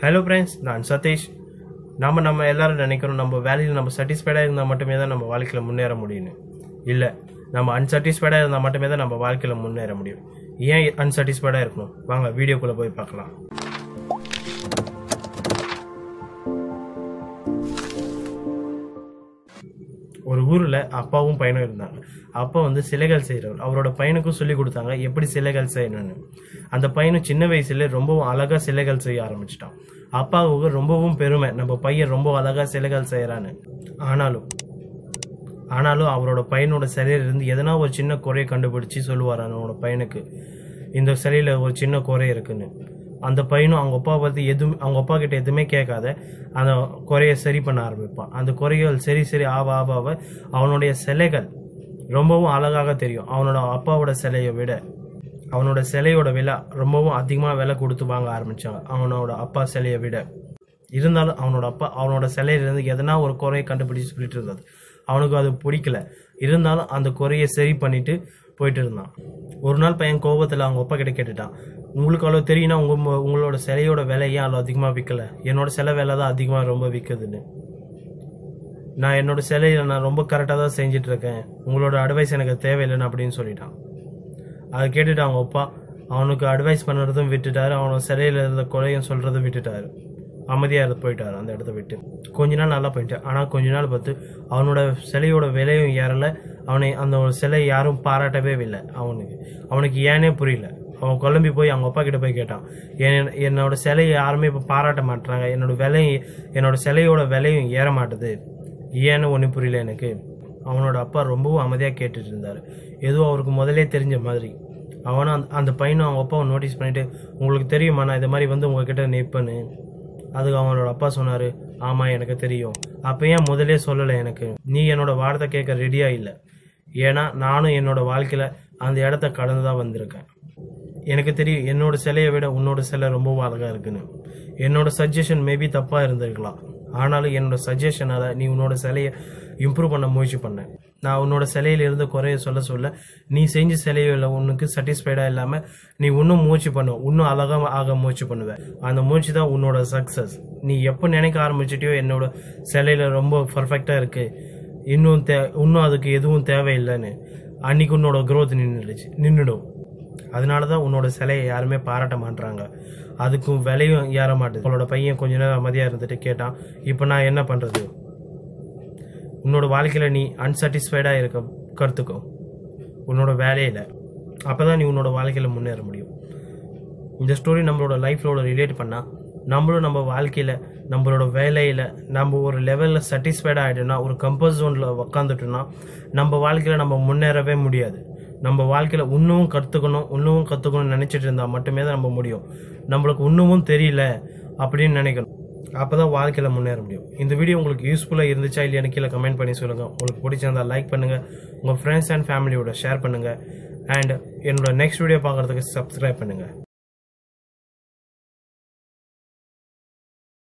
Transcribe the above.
Hello friends நான் சதீஷ். நம்ம நம்ம எல்லாரும் நினைக்கிறோம் நம்ம வேலையில் நம்ம சாட்டிஸ்ஃபைடாக இருந்தால் மட்டுமே தான் நம்ம வாழ்க்கையில் முன்னேற முடியும்னு. இல்லை நம்ம அன்சாட்டிஸ்ஃபைடாக இருந்தால் மட்டுமே தான் நம்ம வாழ்க்கையில் முன்னேற முடியும். ஏன் அன்சாட்டிஸ்ஃபைடாக இருக்கணும்? வாங்க வீடியோக்குள்ளே போய் பார்க்கலாம். ஒரு ஊரில் அப்பாவும் பையனும் இருந்தாங்க. அப்பா வந்து சிலைகள் செய்கிறவர் அவரோட பையனுக்கும் சொல்லி கொடுத்தாங்க எப்படி சிலைகள் செய்யணும்னு. அந்த பையனும் சின்ன வயசுல ரொம்பவும் அழகாக சிலைகள் செய்ய ஆரம்பிச்சிட்டான். அப்பாவுக்கு ரொம்பவும் பெருமை நம்ம பையன் ரொம்ப அழகாக சிலைகள் செய்கிறான்னு ஆனாலும் ஆனாலும் அவரோட பையனோட சிலையிலிருந்து எதனா ஒரு சின்ன குறையை கண்டுபிடிச்சு சொல்லுவார் அவனோட பையனுக்கு. இந்த சிலையில ஒரு சின்ன குறை இருக்குன்னு. அந்த பையனும் அவங்க அப்பா பற்றி எதுவும் அவங்க அப்பா கிட்ட எதுவுமே கேட்காத அந்த குறையை சரி பண்ண ஆரம்பிப்பான். அந்த குறைகள் சரி சரி ஆவ ஆவ ஆவ அவனுடைய சிலைகள் ரொம்பவும் அழகாக தெரியும். அவனோட அப்பாவோட சிலையை விட அவனோட சிலையோட விலை ரொம்பவும் அதிகமாக விலை கொடுத்து வாங்க ஆரம்பித்தாங்க அவனோட அப்பா சிலையை விட. இருந்தாலும் அவனோட அப்பா அவனோட சிலையிலேருந்து எதனா ஒரு குறையை கண்டுபிடிச்சு சொல்லிட்டு இருந்தது அவனுக்கு அது பிடிக்கல. இருந்தாலும் அந்த குறையை சரி பண்ணிட்டு போயிட்டு இருந்தான். ஒரு நாள் பையன் கோபத்தில் அவங்க அப்பா கிட்ட கேட்டுட்டான். உங்களுக்கு அவ்வளோ தெரியும்னா உங்க உங்களோட சிலையோட விலை ஏன் அவ்வளோ அதிகமாக விற்கல என்னோட சிலை விலை தான் அதிகமாக ரொம்ப விற்குதுன்னு நான் என்னோட சிலையை நான் ரொம்ப கரெக்டாக தான் செஞ்சுட்டு இருக்கேன். உங்களோட அட்வைஸ் எனக்கு தேவையில்லைன்னு அப்படின்னு சொல்லிட்டான். அதை கேட்டுட்டு அவங்க அப்பா அவனுக்கு அட்வைஸ் பண்ணுறதும் விட்டுட்டாரு. அவனோட சிலையில் இருந்த குறையும் சொல்கிறதும் விட்டுட்டாரு. அமைதியாக இருந்து போயிட்டாரு அந்த இடத்த விட்டு. கொஞ்ச நாள் நல்லா போயிட்டு ஆனால் கொஞ்ச நாள் பார்த்து அவனோட சிலையோட விலையும் ஏறலை. அவனை அந்த ஒரு சிலை யாரும் பாராட்டவே இல்லை அவனுக்கு. அவனுக்கு ஏனே புரியல. அவன் குழம்பி போய் அவங்க அப்பா கிட்ட போய் கேட்டான். என் என்னோட சிலையை யாருமே இப்போ பாராட்ட மாட்டாங்க என்னோட விலையும் என்னோட சிலையோட விலையும் ஏற மாட்டுது. ஏன்னு ஒன்றும் புரியல எனக்கு. அவனோட அப்பா ரொம்பவும் அமைதியாக கேட்டுட்டு இருந்தார். ஏதோ அவருக்கு முதலே தெரிஞ்ச மாதிரி. அவனும் அந்த அந்த பையனும் அவங்க அப்பாவை நோட்டீஸ் பண்ணிவிட்டு உங்களுக்கு தெரியுமா? நான் இது மாதிரி வந்து உங்ககிட்ட நிற்பேன்னு அதுக்கு அவனோட அப்பா சொன்னார் ஆமாம் எனக்கு தெரியும். அப்போ ஏன் முதலே சொல்லலை எனக்கு? நீ என்னோட வார்த்தை கேட்க ரெடியாக இல்லை. ஏன்னா நானும் என்னோட வாழ்க்கையில் அந்த இடத்த கடந்து தான் வந்திருக்கேன். எனக்கு தெரியும் என்னோட சிலையை விட உன்னோட சிலை ரொம்பவும் அழகா இருக்குன்னு. என்னோட சஜஷன் மேபி தப்பா இருந்திருக்கலாம். ஆனாலும் என்னோட அதை நீ உன்னோட சிலையை இம்ப்ரூவ் பண்ண முயற்சி பண்ண. நான் உன்னோட சிலையில இருந்து குறைய சொல்ல சொல்ல நீ செஞ்ச சிலையில உனக்கு சாட்டிஸ்ஃபைடா இல்லாம நீ இன்னும் முயற்சி பண்ணுவ இன்னும் அழகா ஆக முயற்சி பண்ணுவ. அந்த முயற்சி தான் உன்னோட சக்சஸ் நீ எப்போ நினைக்க ஆரம்பிச்சிட்டியோ என்னோட சிலையில ரொம்ப பர்ஃபெக்டா இருக்கு. இன்னும் தே இன்னும் அதுக்கு எதுவும் தேவையில்லைன்னு. அன்னைக்கு உன்னோட க்ரோத் நின்றுடுச்சு நின்றுடும் அதனால தான் உன்னோட சிலையை யாருமே பாராட்ட மாட்றாங்க. அதுக்கும் விலையும் ஏற மாட்டுது. உங்களோட பையன் கொஞ்ச நேரம் அமைதியாக இருந்துட்டு கேட்டான் இப்போ நான் என்ன பண்ணுறது உன்னோட வாழ்க்கையில் நீ அன்சாட்டிஸ்ஃபைடாக இருக்க கருத்துக்கோ. உன்னோட வேலையில் அப்போ தான் நீ உன்னோட வாழ்க்கையில் முன்னேற முடியும். இந்த ஸ்டோரி நம்மளோட லைஃப்லோட ரிலேட் பண்ணால் நம்மளும் நம்ம வாழ்க்கையில் நம்மளோட வேலையில் நம்ம ஒரு லெவலில் சாட்டிஸ்ஃபைடாக ஆகிட்டோம்னா ஒரு கம்ஃபர்ட் ஜோனில் உக்காந்துட்டோம்னா நம்ம வாழ்க்கையில் நம்ம முன்னேறவே முடியாது. நம்ம வாழ்க்கையில் இன்னமும் கற்றுக்கணும் இன்னமும் கற்றுக்கணும்னு நினச்சிட்டு இருந்தால் மட்டுமே தான் நம்ம முடியும். நம்மளுக்கு இன்னமும் தெரியல அப்படின்னு நினைக்கணும். அப்போ தான் வாழ்க்கையில் முன்னேற முடியும். இந்த வீடியோ உங்களுக்கு யூஸ்ஃபுல்லாக இருந்துச்சா இல்லையான்னு கீழே கமெண்ட் பண்ணி சொல்லுங்கள் உங்களுக்கு பிடிச்சிருந்தா லைக் பண்ணுங்கள் உங்கள் ஃப்ரெண்ட்ஸ் அண்ட் ஃபேமிலியோட ஷேர் பண்ணுங்கள் அண்ட் என்னோட நெக்ஸ்ட் வீடியோ பார்க்குறதுக்கு சப்ஸ்கிரைப் பண்ணுங்கள்